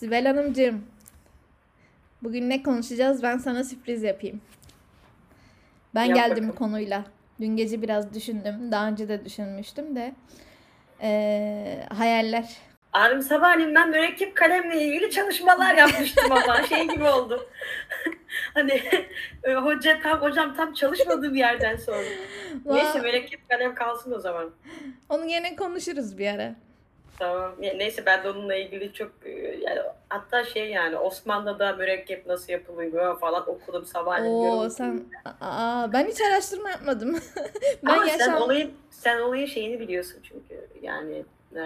Sibel Hanımcığım, bugün ne konuşacağız? Ben sana sürpriz yapayım. Ben Yap geldim bakalım. konuyla. Dün gece biraz düşündüm. Daha önce de düşünmüştüm de. Ee, hayaller. Abim sabahleyin ben mürekkep kalemle ilgili çalışmalar yapmıştım ama şey gibi oldu. hani e, hoca tam hocam tam çalışmadığım yerden sordu. Neyse mürekkep kalem kalsın o zaman. Onu yine konuşuruz bir ara. Tamam. Neyse ben de onunla ilgili çok e, yani hatta şey yani Osmanlı'da mürekkep nasıl yapılıyor falan okudum sabahleyin. Oo sen aa, ben hiç araştırma yapmadım. Ben Ama sen yaşam olayın sen olayın şeyini biliyorsun çünkü yani e,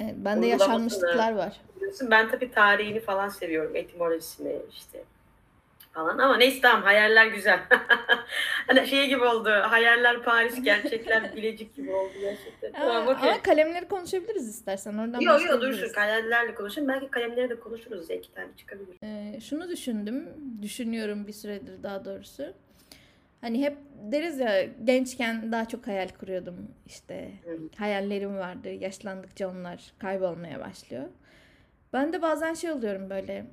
Evet, bende uygulamasını yaşanmışlıklar var. biliyorsun. Ben tabii tarihini falan seviyorum, etimolojisini işte falan. Ama neyse tamam hayaller güzel. hani şey gibi oldu. Hayaller Paris, gerçekler Bilecik gibi oldu gerçekten. Aa, Tamam okey. ama kalemleri konuşabiliriz istersen. Oradan Yo yo dursun. Hayallerle konuşalım. Belki kalemleri de konuşuruz ya. iki tane çıkabilir. Ee, şunu düşündüm, düşünüyorum bir süredir daha doğrusu. Hani hep deriz ya gençken daha çok hayal kuruyordum. İşte Hı. hayallerim vardı. Yaşlandıkça onlar kaybolmaya başlıyor. Ben de bazen şey oluyorum böyle.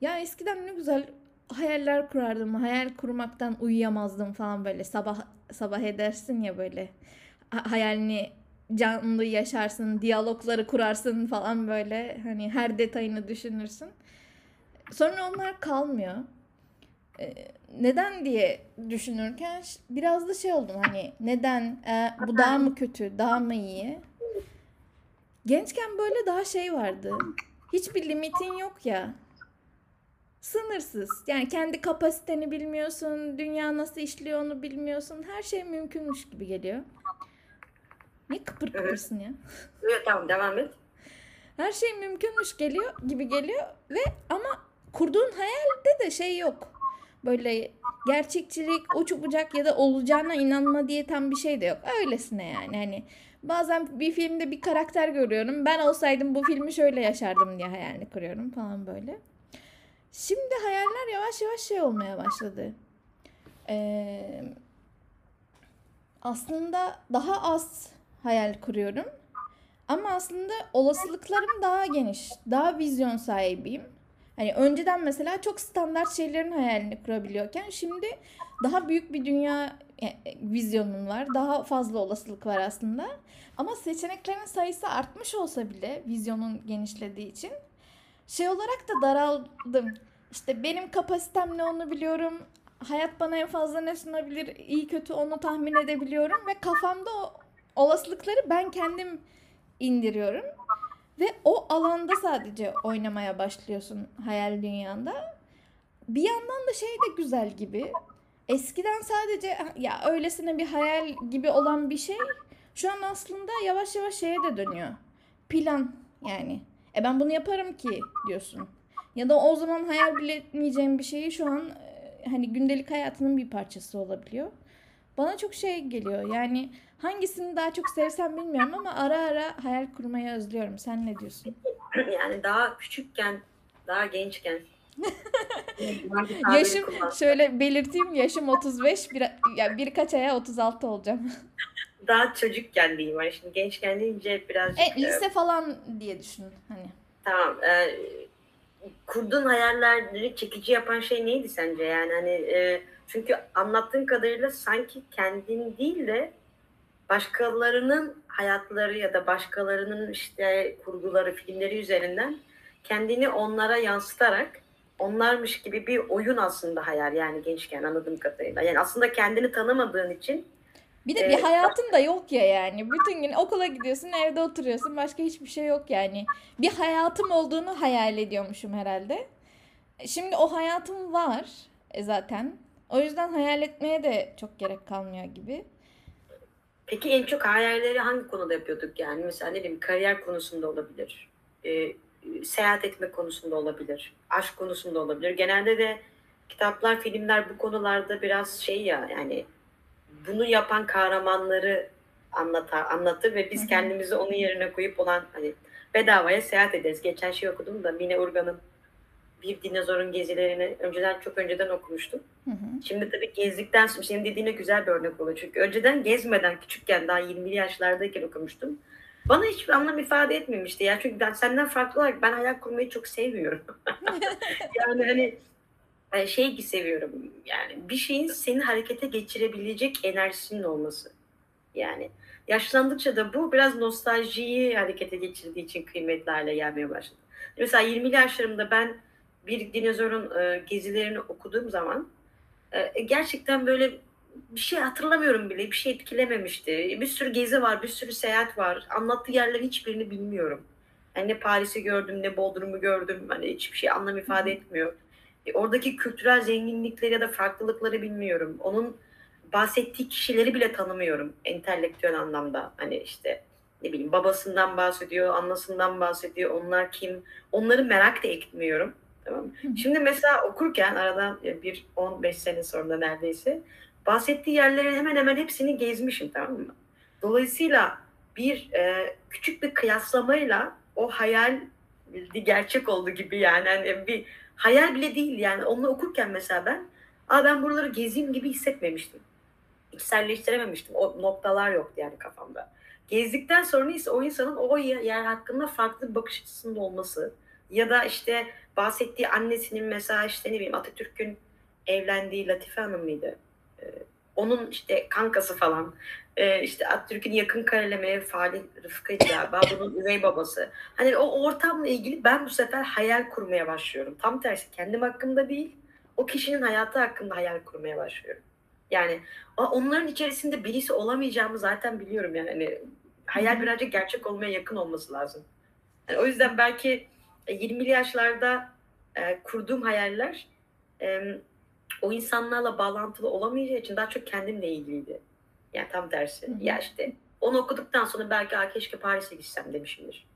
Ya eskiden ne güzel hayaller kurardım. Hayal kurmaktan uyuyamazdım falan böyle. Sabah sabah edersin ya böyle. Ha- hayalini canlı yaşarsın, diyalogları kurarsın falan böyle. Hani her detayını düşünürsün. Sonra onlar kalmıyor. Ee, neden diye düşünürken biraz da şey oldum hani neden e, bu daha mı kötü daha mı iyi gençken böyle daha şey vardı hiçbir limitin yok ya sınırsız yani kendi kapasiteni bilmiyorsun dünya nasıl işliyor onu bilmiyorsun her şey mümkünmüş gibi geliyor niye kıpır kıpırsın ya Evet tamam devam et. her şey mümkünmüş geliyor gibi geliyor ve ama kurduğun hayalde de şey yok. Böyle gerçekçilik, uç bucak ya da olacağına inanma diye tam bir şey de yok. Öylesine yani hani bazen bir filmde bir karakter görüyorum. Ben olsaydım bu filmi şöyle yaşardım diye hayalini kuruyorum falan böyle. Şimdi hayaller yavaş yavaş şey olmaya başladı. Ee, aslında daha az hayal kuruyorum. Ama aslında olasılıklarım daha geniş. Daha vizyon sahibiyim. Hani önceden mesela çok standart şeylerin hayalini kurabiliyorken şimdi daha büyük bir dünya e, vizyonum var. Daha fazla olasılık var aslında. Ama seçeneklerin sayısı artmış olsa bile vizyonun genişlediği için şey olarak da daraldım. İşte benim kapasitem ne onu biliyorum. Hayat bana en fazla ne sunabilir, iyi kötü onu tahmin edebiliyorum ve kafamda o olasılıkları ben kendim indiriyorum. Ve o alanda sadece oynamaya başlıyorsun hayal dünyanda. Bir yandan da şey de güzel gibi. Eskiden sadece ya öylesine bir hayal gibi olan bir şey şu an aslında yavaş yavaş şeye de dönüyor. Plan yani. E ben bunu yaparım ki diyorsun. Ya da o zaman hayal bile etmeyeceğim bir şeyi şu an e, hani gündelik hayatının bir parçası olabiliyor. Bana çok şey geliyor. Yani hangisini daha çok sevsem bilmiyorum ama ara ara hayal kurmayı özlüyorum. Sen ne diyorsun? yani daha küçükken, daha gençken. Yaşım şöyle belirteyim yaşım 35 bir, ya birkaç aya 36 olacağım. Daha çocukken diyeyim. Yani şimdi gençken deyince birazcık... E, lise falan diye düşün hani. Tamam. E, kurduğun hayalleri çekici yapan şey neydi sence? Yani hani e, çünkü anlattığın kadarıyla sanki kendin değil de başkalarının hayatları ya da başkalarının işte kurguları, filmleri üzerinden kendini onlara yansıtarak onlarmış gibi bir oyun aslında hayal yani gençken anladığım kadarıyla. Yani aslında kendini tanımadığın için Bir de bir hayatın da yok ya yani. Bütün gün okula gidiyorsun, evde oturuyorsun. Başka hiçbir şey yok yani. Bir hayatım olduğunu hayal ediyormuşum herhalde. Şimdi o hayatım var e, zaten. O yüzden hayal etmeye de çok gerek kalmıyor gibi. Peki en çok hayalleri hangi konuda yapıyorduk yani? Mesela ne bileyim kariyer konusunda olabilir. e, seyahat etme konusunda olabilir. Aşk konusunda olabilir. Genelde de kitaplar, filmler bu konularda biraz şey ya yani bunu yapan kahramanları anlatar, anlatır ve biz kendimizi onun yerine koyup olan hani bedavaya seyahat ederiz. Geçen şey okudum da Mine Urgan'ın Bir Dinozorun Gezilerini önceden çok önceden okumuştum. Hı hı. Şimdi tabii gezdikten sonra senin dediğine güzel bir örnek oluyor. Çünkü önceden gezmeden küçükken daha 20'li yaşlardayken okumuştum. bana hiçbir anlam ifade etmemişti ya. Çünkü ben senden farklı olarak ben hayal kurmayı çok sevmiyorum. yani hani e, şey seviyorum yani bir şeyin seni harekete geçirebilecek enerjisinin olması. Yani yaşlandıkça da bu biraz nostaljiyi harekete geçirdiği için kıymetli hale gelmeye başladı. Mesela 20'li yaşlarımda ben bir dinozorun e, gezilerini okuduğum zaman e, gerçekten böyle bir şey hatırlamıyorum bile. Bir şey etkilememişti. Bir sürü gezi var, bir sürü seyahat var. Anlattığı yerlerin hiçbirini bilmiyorum. Yani ne Paris'i gördüm, ne Bodrum'u gördüm. Hani hiçbir şey anlam ifade etmiyor. E, oradaki kültürel zenginlikleri ya da farklılıkları bilmiyorum. Onun bahsettiği kişileri bile tanımıyorum entelektüel anlamda. Hani işte ne bileyim babasından bahsediyor, anasından bahsediyor. Onlar kim? Onları merak da etmiyorum. Tamam mı? Şimdi mesela okurken aradan bir 15 sene sonra neredeyse bahsettiği yerlerin hemen hemen hepsini gezmişim tamam mı? Dolayısıyla bir e, küçük bir kıyaslamayla o hayal gerçek oldu gibi yani. yani bir hayal bile değil yani onu okurken mesela ben Aa ben buraları gezeyim gibi hissetmemiştim. İçselleştirememiştim. O noktalar yoktu yani kafamda. Gezdikten sonra ise o insanın o yer hakkında farklı bir bakış açısının olması ya da işte bahsettiği annesinin mesela işte ne bileyim Atatürk'ün evlendiği Latife Hanım mıydı? Ee, onun işte kankası falan. Ee, işte Atatürk'ün yakın karelemeye Falih Rıfkı'ydı galiba. Bunun üvey babası. Hani o ortamla ilgili ben bu sefer hayal kurmaya başlıyorum. Tam tersi kendim hakkında değil, o kişinin hayatı hakkında hayal kurmaya başlıyorum. Yani onların içerisinde birisi olamayacağımı zaten biliyorum yani. Hani hayal birazcık gerçek olmaya yakın olması lazım. Yani o yüzden belki 20'li yaşlarda e, kurduğum hayaller e, o insanlarla bağlantılı olamayacağı için daha çok kendimle ilgiliydi. Yani tam tersi. Hı. Ya işte onu okuduktan sonra belki keşke Paris'e gitsem demişimdir.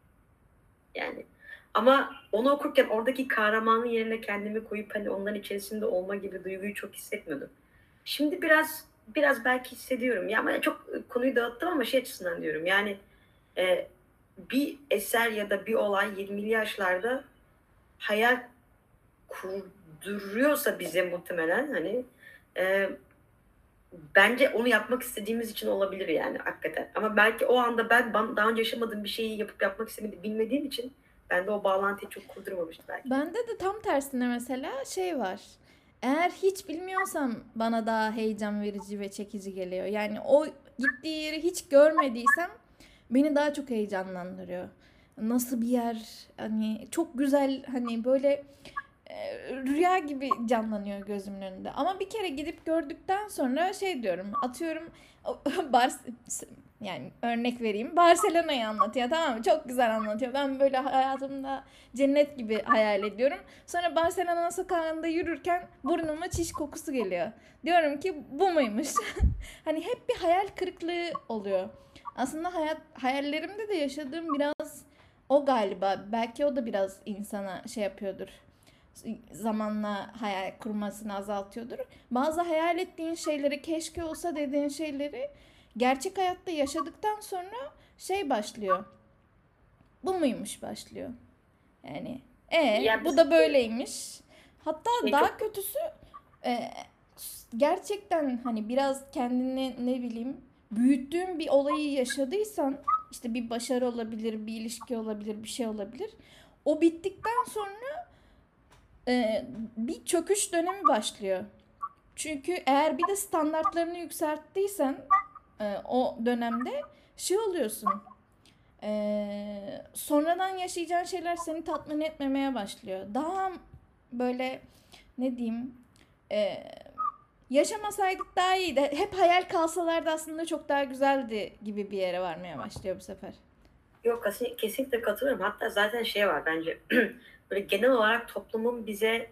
Yani ama onu okurken oradaki kahramanın yerine kendimi koyup hani onların içerisinde olma gibi duyguyu çok hissetmiyordum. Şimdi biraz biraz belki hissediyorum. Ya ama çok konuyu dağıttım ama şey açısından diyorum. Yani e, bir eser ya da bir olay 20'li yaşlarda hayal kurduruyorsa bize muhtemelen hani e, bence onu yapmak istediğimiz için olabilir yani hakikaten. Ama belki o anda ben daha önce yaşamadığım bir şeyi yapıp yapmak istemediğim bilmediğim için ben de o bağlantıyı çok kurdurmamıştım belki. Bende de tam tersine mesela şey var. Eğer hiç bilmiyorsam bana daha heyecan verici ve çekici geliyor. Yani o gittiği yeri hiç görmediysem beni daha çok heyecanlandırıyor. Nasıl bir yer hani çok güzel hani böyle rüya gibi canlanıyor gözümün önünde. Ama bir kere gidip gördükten sonra şey diyorum atıyorum Bars yani örnek vereyim Barcelona'yı anlatıyor tamam mı? Çok güzel anlatıyor. Ben böyle hayatımda cennet gibi hayal ediyorum. Sonra Barcelona sokağında yürürken burnuma çiş kokusu geliyor. Diyorum ki bu muymuş? hani hep bir hayal kırıklığı oluyor. Aslında hayat hayallerimde de yaşadığım biraz o galiba. Belki o da biraz insana şey yapıyordur. Zamanla hayal kurmasını azaltıyordur. Bazı hayal ettiğin şeyleri keşke olsa dediğin şeyleri gerçek hayatta yaşadıktan sonra şey başlıyor. Bu muymuş başlıyor. Yani e bu da böyleymiş. Hatta e, daha çok... kötüsü e, gerçekten hani biraz kendini ne bileyim büyüttüğün bir olayı yaşadıysan işte bir başarı olabilir, bir ilişki olabilir, bir şey olabilir. O bittikten sonra e, bir çöküş dönemi başlıyor. Çünkü eğer bir de standartlarını yükselttiysen e, o dönemde şey oluyorsun. E, sonradan yaşayacağın şeyler seni tatmin etmemeye başlıyor. Daha böyle ne diyeyim yaşamasaydık daha iyiydi. Hep hayal kalsalardı aslında çok daha güzeldi gibi bir yere varmaya başlıyor bu sefer. Yok kesinlikle katılıyorum. Hatta zaten şey var bence böyle genel olarak toplumun bize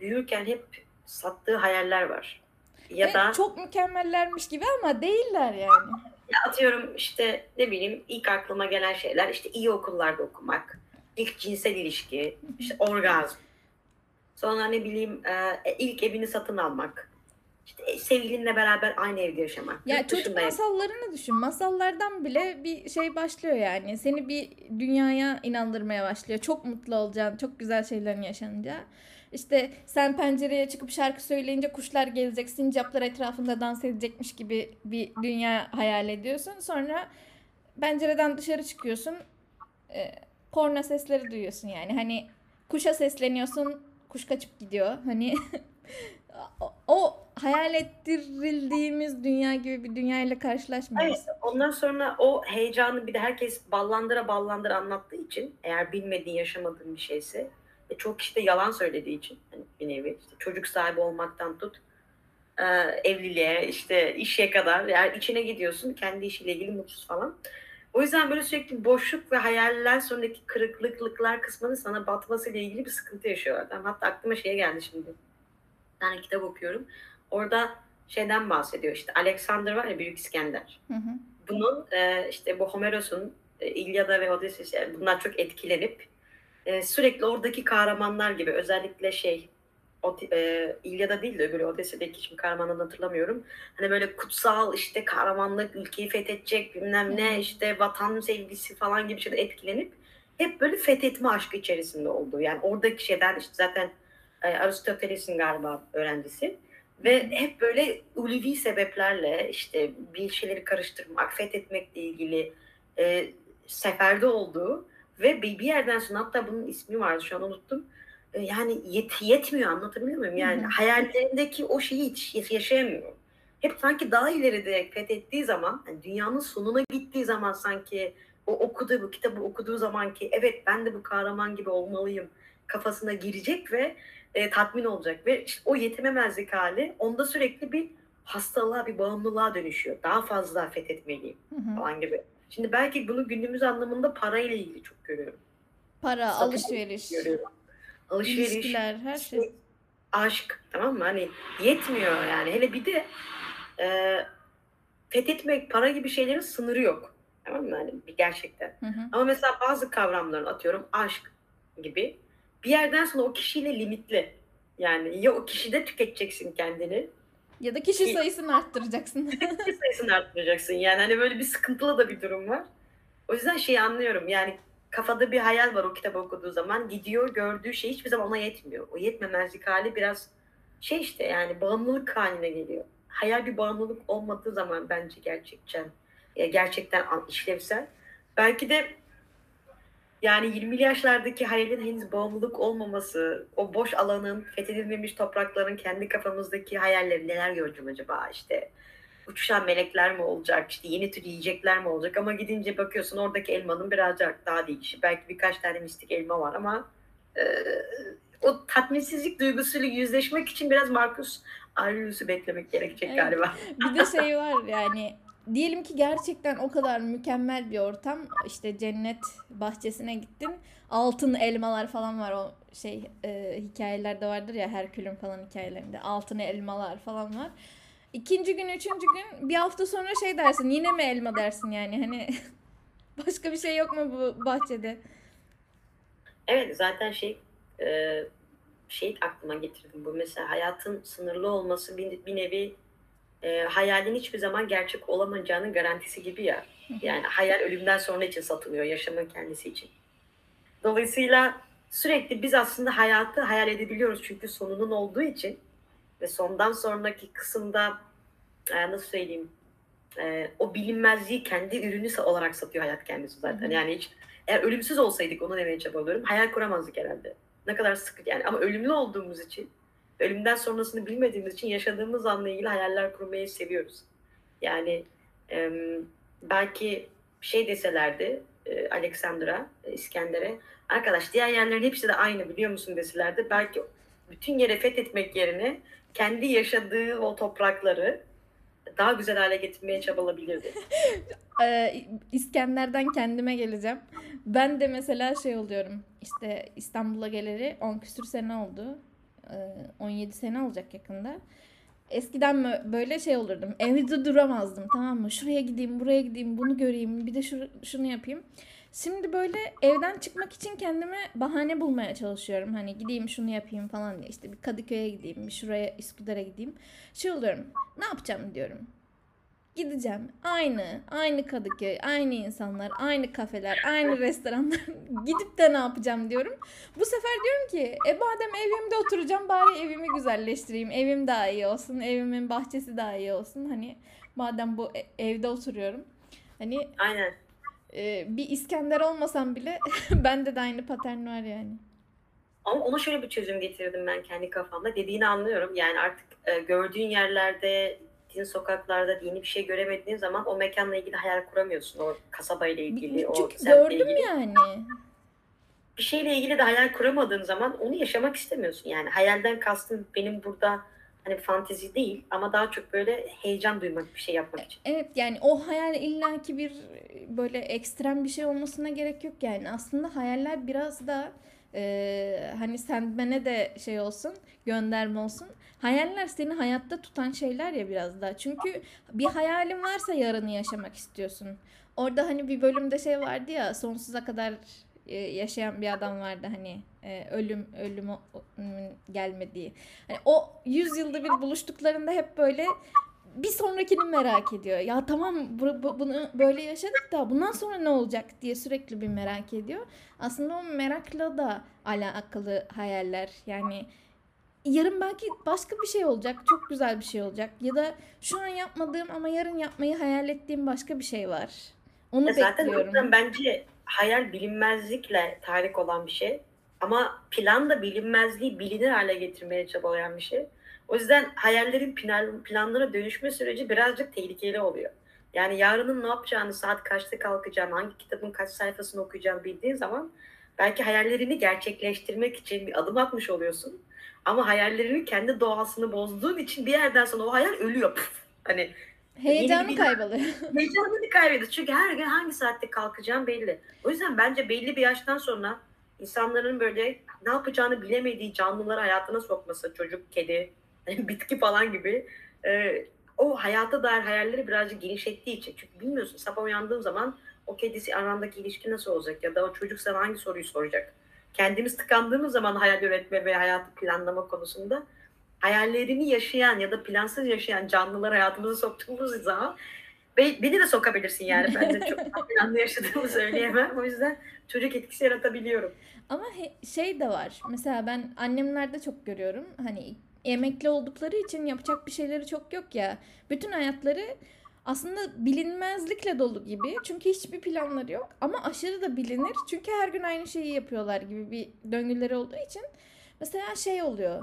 büyürken hep sattığı hayaller var. Ya evet, da çok mükemmellermiş gibi ama değiller yani. Ya atıyorum işte ne bileyim ilk aklıma gelen şeyler işte iyi okullarda okumak, ilk cinsel ilişki, işte orgazm. Sonra ne bileyim e, ilk evini satın almak. İşte sevgilinle beraber aynı evde yaşamak. Ya çocuk dışında masallarını düşün. Masallardan bile bir şey başlıyor yani. Seni bir dünyaya inandırmaya başlıyor. Çok mutlu olacaksın. Çok güzel şeylerin yaşanacağı. İşte sen pencereye çıkıp şarkı söyleyince kuşlar gelecek, sincaplar etrafında dans edecekmiş gibi bir dünya hayal ediyorsun. Sonra pencereden dışarı çıkıyorsun. E, korna sesleri duyuyorsun yani. Hani kuşa sesleniyorsun. Kuş kaçıp gidiyor. Hani o, o hayal ettirildiğimiz dünya gibi bir dünyayla karşılaşmıyoruz. Evet, ondan sonra o heyecanı bir de herkes ballandıra ballandıra anlattığı için eğer bilmediğin, yaşamadığın bir şeyse ve çok kişi de yalan söylediği için hani bir nevi işte çocuk sahibi olmaktan tut e, evliliğe işte işe kadar eğer içine gidiyorsun kendi işiyle ilgili mutsuz falan. O yüzden böyle sürekli boşluk ve hayaller sonraki kırıklıklar kısmının sana batmasıyla ilgili bir sıkıntı yaşıyorlar. Hatta aklıma şey geldi şimdi. Bir tane kitap okuyorum. Orada şeyden bahsediyor işte Alexander var ya Büyük İskender. Hı hı. Bunun e, işte bu Homeros'un e, İlyada ve Odysseus yani bunlar çok etkilenip e, sürekli oradaki kahramanlar gibi özellikle şey o, e, İlyada değil de öbürü Odysseus'daki şimdi kahramanını hatırlamıyorum. Hani böyle kutsal işte kahramanlık ülkeyi fethedecek bilmem ne işte vatan sevgisi falan gibi şeyler etkilenip hep böyle fethetme aşkı içerisinde olduğu. Yani oradaki şeyden işte zaten e, Aristoteles'in galiba öğrencisi. Ve hep böyle ulvi sebeplerle işte bir şeyleri karıştırmak, fethetmekle ilgili e, seferde olduğu ve bir, bir yerden sonra hatta bunun ismi vardı şu an unuttum. E, yani yet, yetmiyor anlatabiliyor muyum? Yani Hı hı. hayallerindeki o şeyi hiç yaşayamıyor. Hep sanki daha ileride fethettiği zaman, yani dünyanın sonuna gittiği zaman sanki o okuduğu bu kitabı okuduğu zaman ki evet ben de bu kahraman gibi olmalıyım kafasına girecek ve e, tatmin olacak ve işte o yetememezlik hali onda sürekli bir hastalığa, bir bağımlılığa dönüşüyor. Daha fazla fethetmeliyim Hı hı. falan gibi. Şimdi belki bunu günümüz anlamında parayla ilgili çok görüyorum. Para, Satın alışveriş, Görüyorum. Alışveriş, ilişkiler, her şey. aşk tamam mı? Hani yetmiyor yani. Hele bir de e, fethetmek, para gibi şeylerin sınırı yok. Tamam mı? Hani gerçekten. Hı hı. Ama mesela bazı kavramların atıyorum aşk gibi bir yerden sonra o kişiyle limitli. Yani ya o kişide tüketeceksin kendini Ya da kişi Ki- sayısını arttıracaksın. kişi sayısını arttıracaksın. Yani hani böyle bir sıkıntılı da bir durum var. O yüzden şeyi anlıyorum. Yani kafada bir hayal var o kitabı okuduğu zaman. Gidiyor gördüğü şey hiçbir zaman ona yetmiyor. O yetmemezlik hali biraz şey işte yani bağımlılık haline geliyor. Hayal bir bağımlılık olmadığı zaman bence gerçekten gerçekten işlevsel. Belki de yani 20'li yaşlardaki hayalin henüz bağımlılık olmaması, o boş alanın, fethedilmemiş toprakların kendi kafamızdaki hayalleri neler göreceğim acaba işte uçuşan melekler mi olacak, işte yeni tür yiyecekler mi olacak ama gidince bakıyorsun oradaki elmanın birazcık daha değişi. Belki birkaç tane mistik elma var ama e, o tatminsizlik duygusuyla yüzleşmek için biraz Marcus Aurelius'u beklemek gerekecek Evet. galiba. Bir de şey var yani diyelim ki gerçekten o kadar mükemmel bir ortam işte cennet bahçesine gittin altın elmalar falan var o şey e, hikayelerde vardır ya Herkül'ün falan hikayelerinde altın elmalar falan var. İkinci gün üçüncü gün bir hafta sonra şey dersin yine mi elma dersin yani hani başka bir şey yok mu bu bahçede? Evet zaten şey e, şey aklıma getirdim bu mesela hayatın sınırlı olması bir, bir nevi e, hayalin hiçbir zaman gerçek olamayacağının garantisi gibi ya. Yani hayal ölümden sonra için satılıyor yaşamın kendisi için. Dolayısıyla sürekli biz aslında hayatı hayal edebiliyoruz çünkü sonunun olduğu için ve sondan sonraki kısımda e, nasıl söyleyeyim e, o bilinmezliği kendi ürünü olarak satıyor hayat kendisi zaten. Yani hiç eğer ölümsüz olsaydık onu demeye çabalıyorum. Hayal kuramazdık herhalde. Ne kadar sıkı yani ama ölümlü olduğumuz için ölümden sonrasını bilmediğimiz için yaşadığımız anla ilgili hayaller kurmayı seviyoruz. Yani e, belki şey deselerdi e, Alexandra, e, İskender'e arkadaş diğer yerlerin hepsi de aynı biliyor musun deselerdi belki bütün yere fethetmek yerine kendi yaşadığı o toprakları daha güzel hale getirmeye çabalabilirdi. Ee, İskender'den kendime geleceğim. Ben de mesela şey oluyorum. İşte İstanbul'a geleli 10 küsür sene oldu. Ee, 17 sene olacak yakında. Eskiden böyle şey olurdum. Evde duramazdım tamam mı? Şuraya gideyim, buraya gideyim, bunu göreyim, bir de şu, şunu yapayım. Şimdi böyle evden çıkmak için kendime bahane bulmaya çalışıyorum. Hani gideyim şunu yapayım falan diye. İşte bir Kadıköy'e gideyim, bir şuraya Üsküdar'a gideyim. Şey oluyorum. Ne yapacağım diyorum. Gideceğim. Aynı, aynı Kadıköy, aynı insanlar, aynı kafeler, aynı restoranlar. Gidip de ne yapacağım diyorum. Bu sefer diyorum ki, e madem evimde oturacağım bari evimi güzelleştireyim. Evim daha iyi olsun, evimin bahçesi daha iyi olsun. Hani madem bu e- evde oturuyorum. Hani Aynen. e, bir İskender olmasam bile bende de aynı patern var yani. Ama ona şöyle bir çözüm getirdim ben kendi kafamda. Dediğini anlıyorum. Yani artık e, gördüğün yerlerde, gittiğin sokaklarda yeni bir şey göremediğin zaman o mekanla ilgili hayal kuramıyorsun. O kasabayla ilgili, o Çünkü semtle gördüm ilgili. yani. Bir şeyle ilgili de hayal kuramadığın zaman onu yaşamak istemiyorsun. Yani hayalden kastım benim burada hani fantezi değil ama daha çok böyle heyecan duymak bir şey yapmak için. Evet yani o hayal illaki bir böyle ekstrem bir şey olmasına gerek yok yani. Aslında hayaller biraz da e, hani Sandman'e de şey olsun, gönderme olsun. Hayaller seni hayatta tutan şeyler ya biraz da. Çünkü bir hayalin varsa yarını yaşamak istiyorsun. Orada hani bir bölümde şey vardı ya sonsuza kadar e, yaşayan bir adam vardı hani e, ölüm ölüm gelmediği. Hani o 100 yılda bir buluştuklarında hep böyle bir sonrakini merak ediyor. Ya tamam bu, bu- bunu böyle yaşadık da bundan sonra ne olacak diye sürekli bir merak ediyor. Aslında o merakla da alakalı hayaller. Yani yarın belki başka bir şey olacak. Çok güzel bir şey olacak. Ya da şu an yapmadığım ama yarın yapmayı hayal ettiğim başka bir şey var. Onu Ya zaten bekliyorum. yüzden bence hayal bilinmezlikle tahrik olan bir şey. Ama plan da bilinmezliği bilinir hale getirmeye çabalayan bir şey. O yüzden hayallerin plan, planlara dönüşme süreci birazcık tehlikeli oluyor. Yani yarının ne yapacağını, saat kaçta kalkacağını, hangi kitabın kaç sayfasını okuyacağını bildiğin zaman belki hayallerini gerçekleştirmek için bir adım atmış oluyorsun. Ama hayallerinin kendi doğasını bozduğun için bir yerden sonra o hayal ölüyor. Püf. Hani Heyecanı kayboluyor. Heyecanını kaybediyor. Çünkü her gün hangi saatte kalkacağım belli. O yüzden bence belli bir yaştan sonra insanların böyle ne yapacağını bilemediği canlıları hayatına sokması, çocuk, kedi, bitki falan gibi e, o hayata dair hayalleri birazcık genişlettiği için. Çünkü bilmiyorsun sabah uyandığın zaman o kedisi arandaki ilişki nasıl olacak ya da o çocuk sana hangi soruyu soracak. Kendimiz tıkandığımız zaman hayal üretme ve hayatı planlama konusunda hayallerini yaşayan ya da plansız yaşayan canlılar hayatımıza soktuğumuz zaman Be- beni de sokabilirsin yani. Ben de çok planlı yaşadığımı söyleyemem. O yüzden çocuk etkisi yaratabiliyorum. Ama he- şey de var. Mesela ben annemlerde çok görüyorum. Hani emekli oldukları için yapacak bir şeyleri çok yok ya. Bütün hayatları aslında bilinmezlikle dolu gibi. Çünkü hiçbir planları yok. Ama aşırı da bilinir. Çünkü her gün aynı şeyi yapıyorlar gibi bir döngüleri olduğu için. Mesela şey oluyor.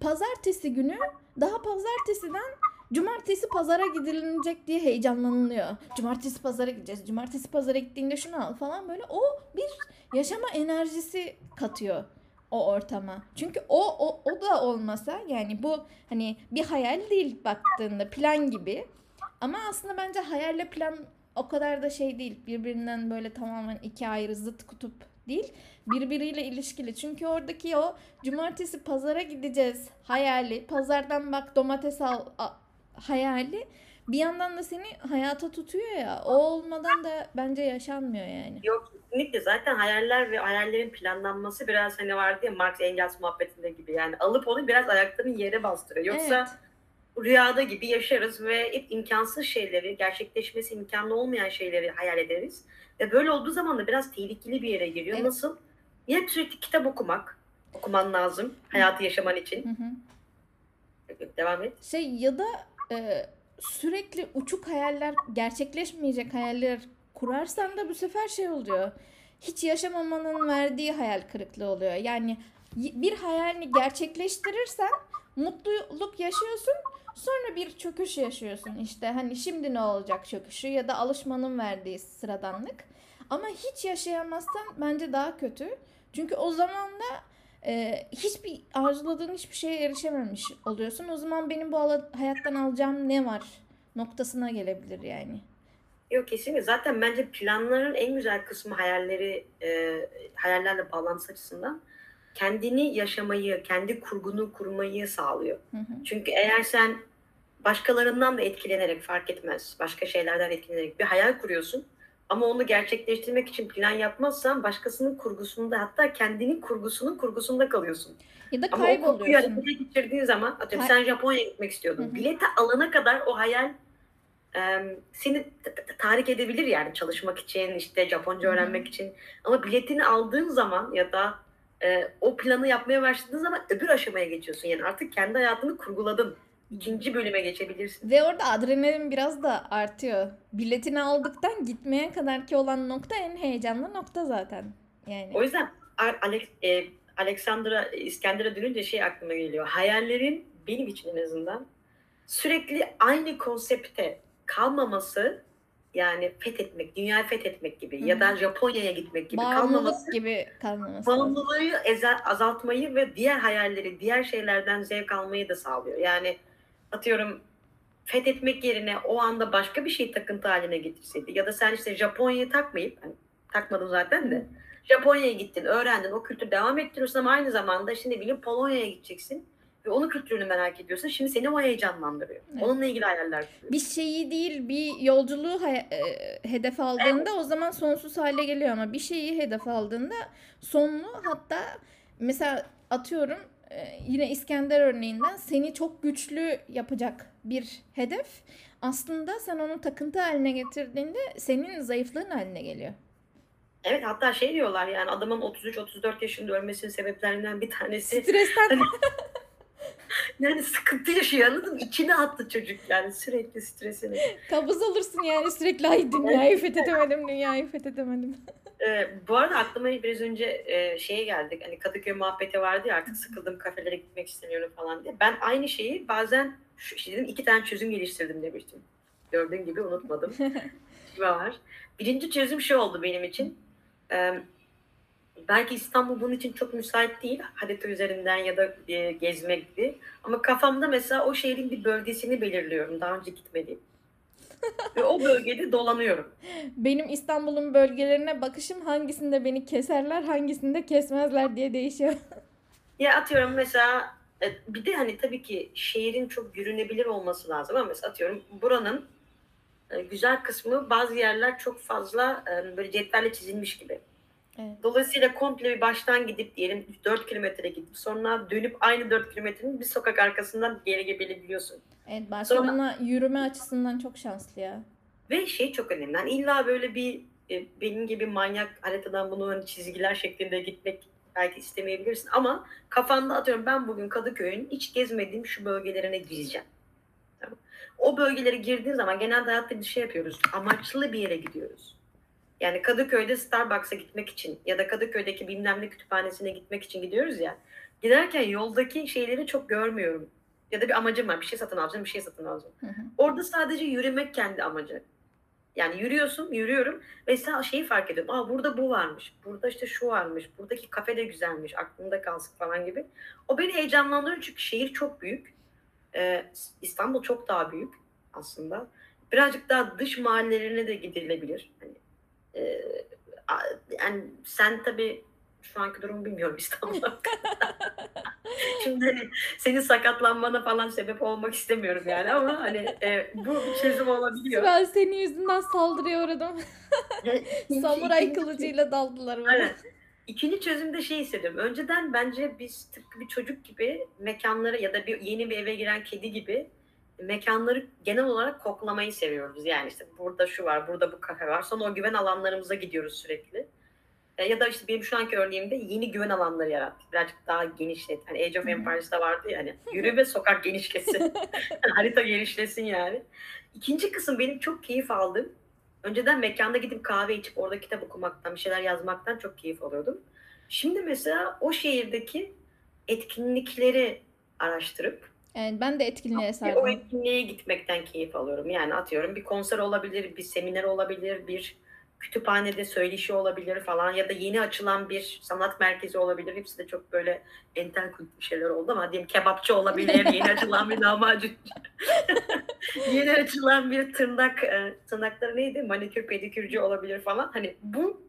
Pazartesi günü daha pazartesiden Cumartesi pazara gidilecek diye heyecanlanılıyor. Cumartesi pazara gideceğiz. Cumartesi pazara gittiğinde şunu al falan böyle. O bir yaşama enerjisi katıyor o ortama. Çünkü o, o, o da olmasa yani bu hani bir hayal değil baktığında plan gibi. Ama aslında bence hayalle plan o kadar da şey değil. Birbirinden böyle tamamen iki ayrı zıt kutup değil. Birbiriyle ilişkili. Çünkü oradaki o cumartesi pazara gideceğiz hayali. Pazardan bak domates al a- hayali. Bir yandan da seni hayata tutuyor ya. O olmadan da bence yaşanmıyor yani. Yok kesinlikle zaten hayaller ve hayallerin planlanması biraz hani vardı ya Marx Engels muhabbetinde gibi yani alıp onu biraz ayaklarının yere bastırıyor. Yoksa Evet. Rüyada gibi yaşarız ve hep imkansız şeyleri, gerçekleşmesi imkanlı olmayan şeyleri hayal ederiz. Ve böyle olduğu zaman da biraz tehlikeli bir yere giriyor. Evet. Nasıl? Hep sürekli kitap okumak. Okuman lazım hayatı yaşaman için. Hı hı. Devam et. Şey ya da e, sürekli uçuk hayaller, gerçekleşmeyecek hayaller kurarsan da bu sefer şey oluyor. Hiç yaşamamanın verdiği hayal kırıklığı oluyor. Yani bir hayalini gerçekleştirirsen mutluluk yaşıyorsun. Sonra bir çöküş yaşıyorsun işte. Hani şimdi ne olacak çöküşü ya da alışmanın verdiği sıradanlık. Ama hiç yaşayamazsan bence daha kötü. Çünkü o zaman da e, hiçbir arzuladığın hiçbir şeye erişememiş oluyorsun. O zaman benim bu hayattan alacağım ne var noktasına gelebilir yani. Yok kesinlikle. Zaten bence planların en güzel kısmı hayalleri, e, hayallerle bağlantısı açısından kendini yaşamayı, kendi kurgunu kurmayı sağlıyor. Hı hı. Çünkü eğer sen başkalarından da etkilenerek fark etmez, başka şeylerden etkilenerek bir hayal kuruyorsun ama onu gerçekleştirmek için plan yapmazsan başkasının kurgusunda hatta kendinin kurgusunun kurgusunda kalıyorsun. Ya da Ama o kayboluyorsun. harekete geçirdiğin zaman atıyorum Kay- sen Japonya'ya gitmek istiyordun. Hı hı. Bileti alana kadar o hayal e, seni tahrik edebilir yani çalışmak için işte Japonca Hı hı. öğrenmek için. Ama biletini aldığın zaman ya da e, o planı yapmaya başladığın zaman öbür aşamaya geçiyorsun. Yani artık kendi hayatını kurguladın. ikinci bölüme geçebilirsin. Ve orada adrenalin biraz da artıyor. Biletini aldıktan gitmeye kadar ki olan nokta en heyecanlı nokta zaten. Yani. O yüzden Alex, e, Alexandra İskender'e dönünce şey aklıma geliyor. Hayallerin benim için en azından sürekli aynı konsepte kalmaması yani fethetmek, dünyayı fethetmek gibi Hı ya da Japonya'ya gitmek gibi kalmaması Bağımlılık gibi kalmaması bağımlılığı azaltmayı ve diğer hayalleri, diğer şeylerden zevk almayı da sağlıyor. Yani atıyorum fethetmek yerine o anda başka bir şey takıntı haline getirseydi ya da sen işte Japonya'yı takmayıp hani takmadın zaten de Japonya'ya gittin, öğrendin, o kültürü devam ettiriyorsun ama aynı zamanda şimdi bileyim Polonya'ya gideceksin ve onun kültürünü merak ediyorsun. Şimdi seni o heyecanlandırıyor. Evet. Onunla ilgili hayaller kuruyor. bir şeyi değil bir yolculuğu hay- e, hedef aldığında o zaman sonsuz hale geliyor ama bir şeyi hedef aldığında sonlu hatta mesela atıyorum e, yine İskender örneğinden seni çok güçlü yapacak bir hedef aslında sen onu takıntı haline getirdiğinde senin zayıflığın haline geliyor. Evet hatta şey diyorlar yani adamın 33-34 yaşında ölmesinin sebeplerinden bir tanesi Stresten Yani sıkıntı yaşıyor anladın mı? İçine attı çocuk yani sürekli stresini. kabız olursun yani sürekli ay dünyayı fethedemedim dünyayı fethedemedim. Ee, bu arada aklıma biraz önce e, şeye geldik. Hani Kadıköy muhabbeti vardı ya artık sıkıldım kafelere gitmek istemiyorum falan diye. Ben aynı şeyi bazen şu, işte dedim iki tane çözüm geliştirdim demiştim. Gördüğün gibi unutmadım. var. Birinci çözüm şu oldu benim için. Ee, belki İstanbul bunun için çok müsait değil. Harita üzerinden ya da e, gezmekti. Ama kafamda mesela o şehrin bir bölgesini belirliyorum. Daha önce gitmediğim. Ve o bölgede dolanıyorum. Benim İstanbul'un bölgelerine bakışım hangisinde beni keserler hangisinde kesmezler diye değişiyor. Ya atıyorum mesela e, bir de hani tabii ki şehrin çok yürünebilir olması lazım ama mesela atıyorum buranın e, güzel kısmı bazı yerler çok fazla e, böyle cetvelle çizilmiş gibi. Evet. Dolayısıyla komple bir baştan gidip diyelim 4 kilometre gidip sonra dönüp aynı 4 kilometrenin bir sokak arkasından geri gelebiliyorsun. Evet Barcelona yürüme açısından çok şanslı ya. Ve şey çok önemli. Yani illa böyle bir e, benim gibi manyak haritadan bunu hani çizgiler şeklinde gitmek belki istemeyebilirsin ama kafanda atıyorum ben bugün Kadıköy'ün hiç gezmediğim şu bölgelerine gireceğim. Tamam. O bölgelere girdiğin zaman genelde hayatta bir şey yapıyoruz. Amaçlı bir yere gidiyoruz. Yani Kadıköy'de Starbucks'a gitmek için ya da Kadıköy'deki bilmem ne kütüphanesine gitmek için gidiyoruz ya. Giderken yoldaki şeyleri çok görmüyorum. Ya da bir amacım var. Bir şey satın alacağım, bir şey satın alacağım. Hı hı. Orada sadece yürümek kendi amacı. Yani yürüyorsun, yürüyorum ve şeyi fark ediyorum. Aa burada bu varmış, burada işte şu varmış, buradaki kafe de güzelmiş, aklımda kalsın falan gibi. O beni heyecanlandırıyor çünkü şehir çok büyük. Ee, İstanbul çok daha büyük aslında. Birazcık daha dış mahallelerine de gidilebilir. Hani, e, yani sen tabii şu anki durumu bilmiyorum İstanbul'da. Şimdi hani senin sakatlanmana falan sebep olmak istemiyorum yani ama hani e, bu çözüm olabiliyor. Ben senin yüzünden saldırıya uğradım. Samuray ikinci- kılıcıyla daldılar bana. Aynen. İkinci çözümde şey hissediyorum. Önceden bence biz tıpkı bir çocuk gibi mekanları ya da bir yeni bir eve giren kedi gibi mekanları genel olarak koklamayı seviyoruz. Yani işte burada şu var, burada bu kafe var. Sonra o güven alanlarımıza gidiyoruz sürekli. E, Ya da işte benim şu anki örneğimde yeni güven alanları yarat. Birazcık daha genişlet. Hani Age of. Empires'ta vardı ya hani yürü ve sokak genişlesin. Harita genişlesin yani. İkinci kısım benim çok keyif aldığım. Önceden mekanda gidip kahve içip orada kitap okumaktan, bir şeyler yazmaktan çok keyif alıyordum. Şimdi mesela o şehirdeki etkinlikleri araştırıp Evet, ben de etkinliğe ve o sardım. etkinliğe gitmekten keyif alıyorum. Yani atıyorum bir konser olabilir, bir seminer olabilir, bir kütüphanede söyleşi olabilir falan ya da yeni açılan bir sanat merkezi olabilir. Hepsi de çok böyle entel kült bir şeyler oldu ama diyelim kebapçı olabilir, yeni açılan bir lahmacun. yeni açılan bir tırnak, e, tırnakları neydi? Manikür, pedikürcü olabilir falan. Hani bu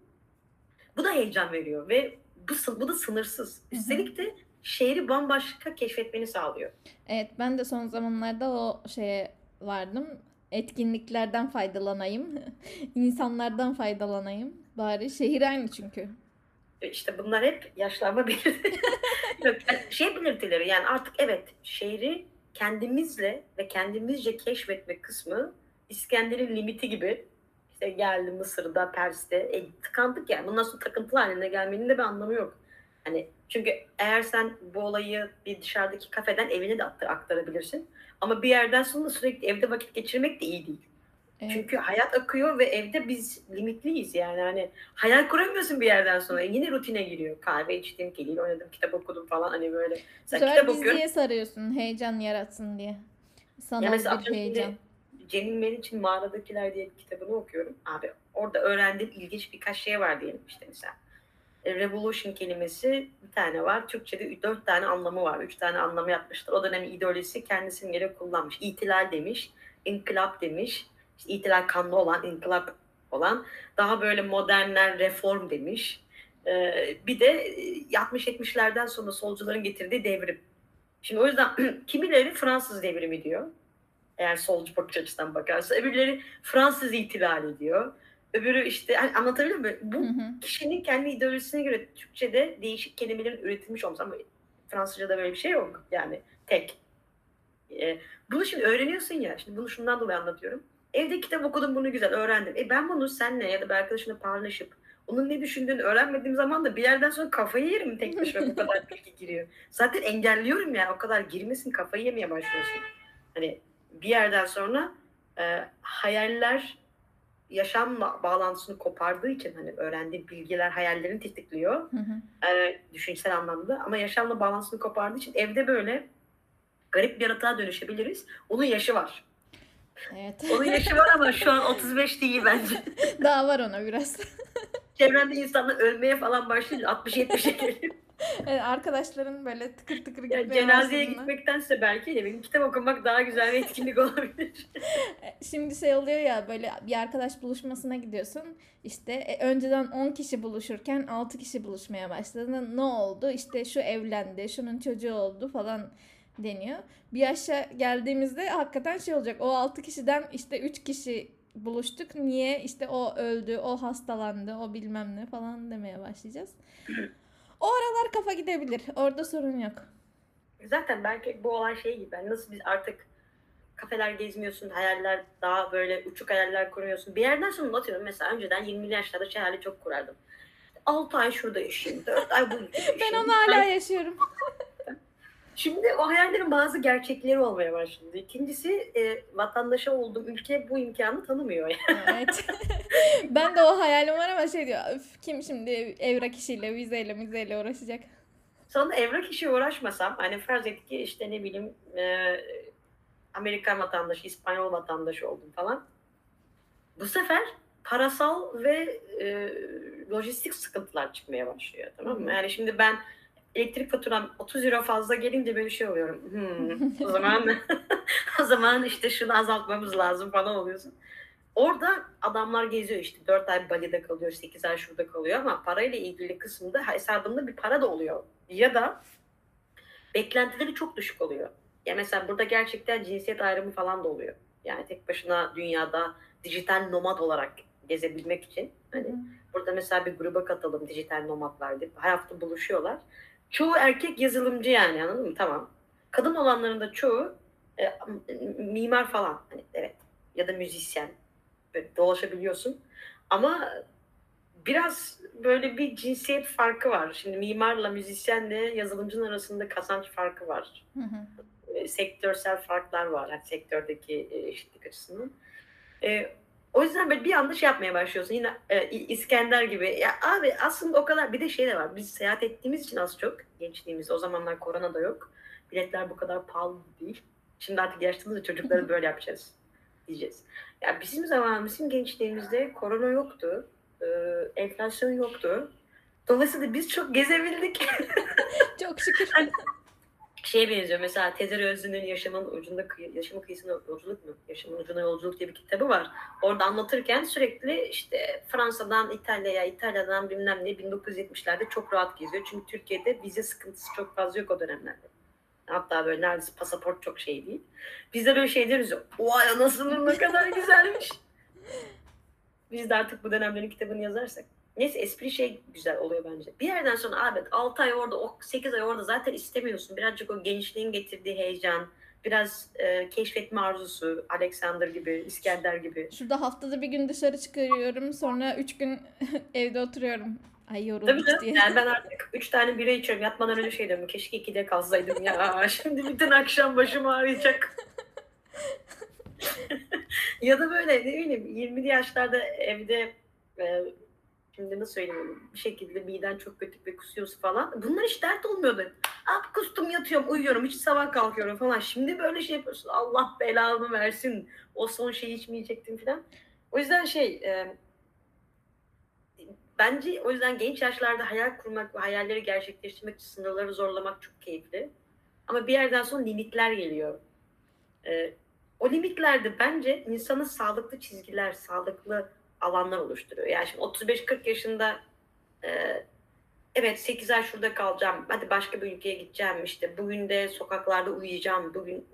bu da heyecan veriyor ve bu, bu da sınırsız. Üstelik de şehri bambaşka keşfetmeni sağlıyor. Evet ben de son zamanlarda o şeye vardım. Etkinliklerden faydalanayım. insanlardan faydalanayım. Bari şehir aynı çünkü. E, İşte bunlar hep yaşlanma belirtileri. Şey belirtileri yani artık evet şehri kendimizle ve kendimizce keşfetme kısmı İskender'in limiti gibi. İşte geldi Mısır'da, Pers'te. E, tıkandık yani. Bundan sonra takıntılı haline gelmenin de bir anlamı yok. Hani çünkü eğer sen bu olayı bir dışarıdaki kafeden evine de aktar- aktarabilirsin. Ama bir yerden sonra sürekli evde vakit geçirmek de iyi değil. Evet. Çünkü hayat akıyor ve evde biz limitliyiz yani hani hayal kuramıyorsun bir yerden sonra yine rutine giriyor. Kahve içtim, kediyle oynadım, kitap okudum falan hani böyle. Sen sefer kitap okuyorsun. sarıyorsun heyecan yaratsın diye. Sanal mesela bir heyecan. Cemil Meriç'in Mağaradakiler diye bir kitabını okuyorum. Abi orada öğrendiğim ilginç birkaç şey var diyelim işte mesela. E, Revolution kelimesi bir tane var. Türkçe'de dört tane anlamı var. Üç tane anlamı yapmışlar. O dönemin ideolojisi kendisine göre kullanmış. İtilal demiş, inkılap demiş. İşte itilal kanlı olan, inkılap olan. Daha böyle modernler reform demiş. Ee, bir de e, 60-70'lerden sonra solcuların getirdiği devrim. Şimdi o yüzden kimileri Fransız devrimi diyor. Eğer solcu bakış açısından bakarsa. Öbürleri Fransız ihtilali diyor. Öbürü işte hani anlatabiliyor muyum? Bu Hı hı. kişinin kendi ideolojisine göre Türkçe'de değişik kelimelerin üretilmiş olması ama Fransızca'da böyle bir şey yok. Yani tek. Ee, bunu şimdi öğreniyorsun ya. Şimdi bunu şundan dolayı anlatıyorum. Evde kitap okudum bunu güzel öğrendim. E ben bunu seninle ya da bir arkadaşımla paylaşıp onun ne düşündüğünü öğrenmediğim zaman da bir yerden sonra kafayı yerim tek başıma bu kadar bilgi giriyor. Zaten engelliyorum ya o kadar girmesin kafayı yemeye başlıyorsun. Hani bir yerden sonra e, hayaller yaşamla bağlantısını kopardığı için hani öğrendiği bilgiler hayallerini tetikliyor Hı hı. e, düşünsel anlamda ama yaşamla bağlantısını kopardığı için evde böyle garip bir yaratığa dönüşebiliriz. Onun yaşı var. Evet. Onun yaşı var ama şu an 35 değil bence. Daha var ona biraz. Çevrende insanlar ölmeye falan başlayınca 60-70'e geliyor. Evet, arkadaşların böyle tıkır tıkır Yani gitmeye cenazeye başladığında- gitmektense belki de benim kitap okumak daha güzel bir etkinlik olabilir. Şimdi şey oluyor ya böyle bir arkadaş buluşmasına gidiyorsun. İşte e, önceden 10 kişi buluşurken 6 kişi buluşmaya başladı. Ne oldu? İşte şu evlendi, şunun çocuğu oldu falan deniyor. Bir yaşa geldiğimizde hakikaten şey olacak. O 6 kişiden işte 3 kişi buluştuk. Niye? İşte o öldü, o hastalandı, o bilmem ne falan demeye başlayacağız. O aralar kafa gidebilir. Orada sorun yok. Zaten belki bu olay şey gibi. Yani nasıl biz artık kafeler gezmiyorsun, hayaller daha böyle uçuk hayaller kuruyorsun. Bir yerden sonra atıyorum mesela önceden 20'li yaşlarda şey hayali çok kurardım. 6 ay şurada yaşayayım, 4 ay bu ülkede yaşayayım. Ben onu hala yaşıyorum. Şimdi o hayallerin bazı gerçekleri olmaya başladı. İkincisi e, vatandaşı olduğum ülke bu imkanı tanımıyor. Yani. Evet. ben de o hayalim var ama şey diyor. Öf, kim şimdi evrak işiyle, vizeyle, vizeyle uğraşacak? Sonra evrak işi uğraşmasam hani farz et ki işte ne bileyim e, Amerikan vatandaşı, İspanyol vatandaşı oldum falan. Bu sefer parasal ve e, lojistik sıkıntılar çıkmaya başlıyor tamam mı? Yani şimdi ben elektrik faturam 30 euro fazla gelince böyle şey oluyorum. Hmm, o zaman o zaman işte şunu azaltmamız lazım falan oluyorsun. Orada adamlar geziyor işte 4 ay Bali'de kalıyor, 8 ay şurada kalıyor ama parayla ilgili kısımda hesabında bir para da oluyor. Ya da beklentileri çok düşük oluyor. Ya mesela burada gerçekten cinsiyet ayrımı falan da oluyor. Yani tek başına dünyada dijital nomad olarak gezebilmek için hani burada mesela bir gruba katalım dijital nomadlar diye her hafta buluşuyorlar. Çoğu erkek yazılımcı yani anladın mı? Tamam. Kadın olanların da çoğu e, mimar falan hani evet ya da müzisyen böyle dolaşabiliyorsun. Ama biraz böyle bir cinsiyet farkı var. Şimdi mimarla müzisyenle yazılımcının arasında kazanç farkı var. Hı hı. E, sektörsel farklar var yani sektördeki e, eşitlik açısından. E, o yüzden böyle bir anda şey yapmaya başlıyorsun. Yine e, İskender gibi. Ya abi aslında o kadar bir de şey de var. Biz seyahat ettiğimiz için az çok gençliğimizde o zamanlar korona da yok. Biletler bu kadar pahalı değil. Şimdi artık yaşlılığımızda çocukları böyle yapacağız diyeceğiz. Ya bizim zaman bizim gençliğimizde korona yoktu. E, enflasyon yoktu. Dolayısıyla biz çok gezebildik. Çok şükür. Şeye benziyor mesela Tezer Özlü'nün Yaşamın Ucunda Yaşamın Kıyısında Yolculuk mu? Yaşamın Ucunda Yolculuk diye bir kitabı var. Orada anlatırken sürekli işte Fransa'dan İtalya'ya, İtalya'dan bilmem ne 1970'lerde çok rahat geziyor. Çünkü Türkiye'de vize sıkıntısı çok fazla yok o dönemlerde. Hatta böyle neredeyse pasaport çok şey değil. Biz de böyle şey deriz vay anasının ne kadar güzelmiş. Biz de artık bu dönemlerin kitabını yazarsak. Neyse espri şey güzel oluyor bence. Bir yerden sonra abi 6 ay orada, o 8 ay orada zaten istemiyorsun. Birazcık o gençliğin getirdiği heyecan, biraz e, keşfetme arzusu, Alexander gibi, İskender gibi. Şurada haftada bir gün dışarı çıkıyorum. Sonra üç gün evde oturuyorum. Ay Tabii yorulduk diye. Yani ben artık Üç tane bira içiyorum. Yatmadan önce şey diyorum. Keşke ikide kalsaydım ya. Şimdi bütün akşam başım ağrıyacak. ya da böyle ne bileyim 20'li yaşlarda evde e, şimdi nasıl söyleyeyim bir şekilde miden çok kötü ve kusuyorsun falan. Bunlar hiç dert olmuyordu. Abi kustum yatıyorum uyuyorum hiç sabah kalkıyorum falan. Şimdi böyle şey yapıyorsun Allah belamı versin. O son şeyi içmeyecektim falan. O yüzden şey e, bence o yüzden genç yaşlarda hayal kurmak ve hayalleri gerçekleştirmek için sınırları zorlamak çok keyifli. Ama bir yerden sonra limitler geliyor. E, o limitlerde bence insanın sağlıklı çizgiler, sağlıklı alanlar oluşturuyor. Yani şimdi 35-40 yaşında e, evet 8 ay şurada kalacağım, hadi başka bir ülkeye gideceğim işte bugün de sokaklarda uyuyacağım, bugün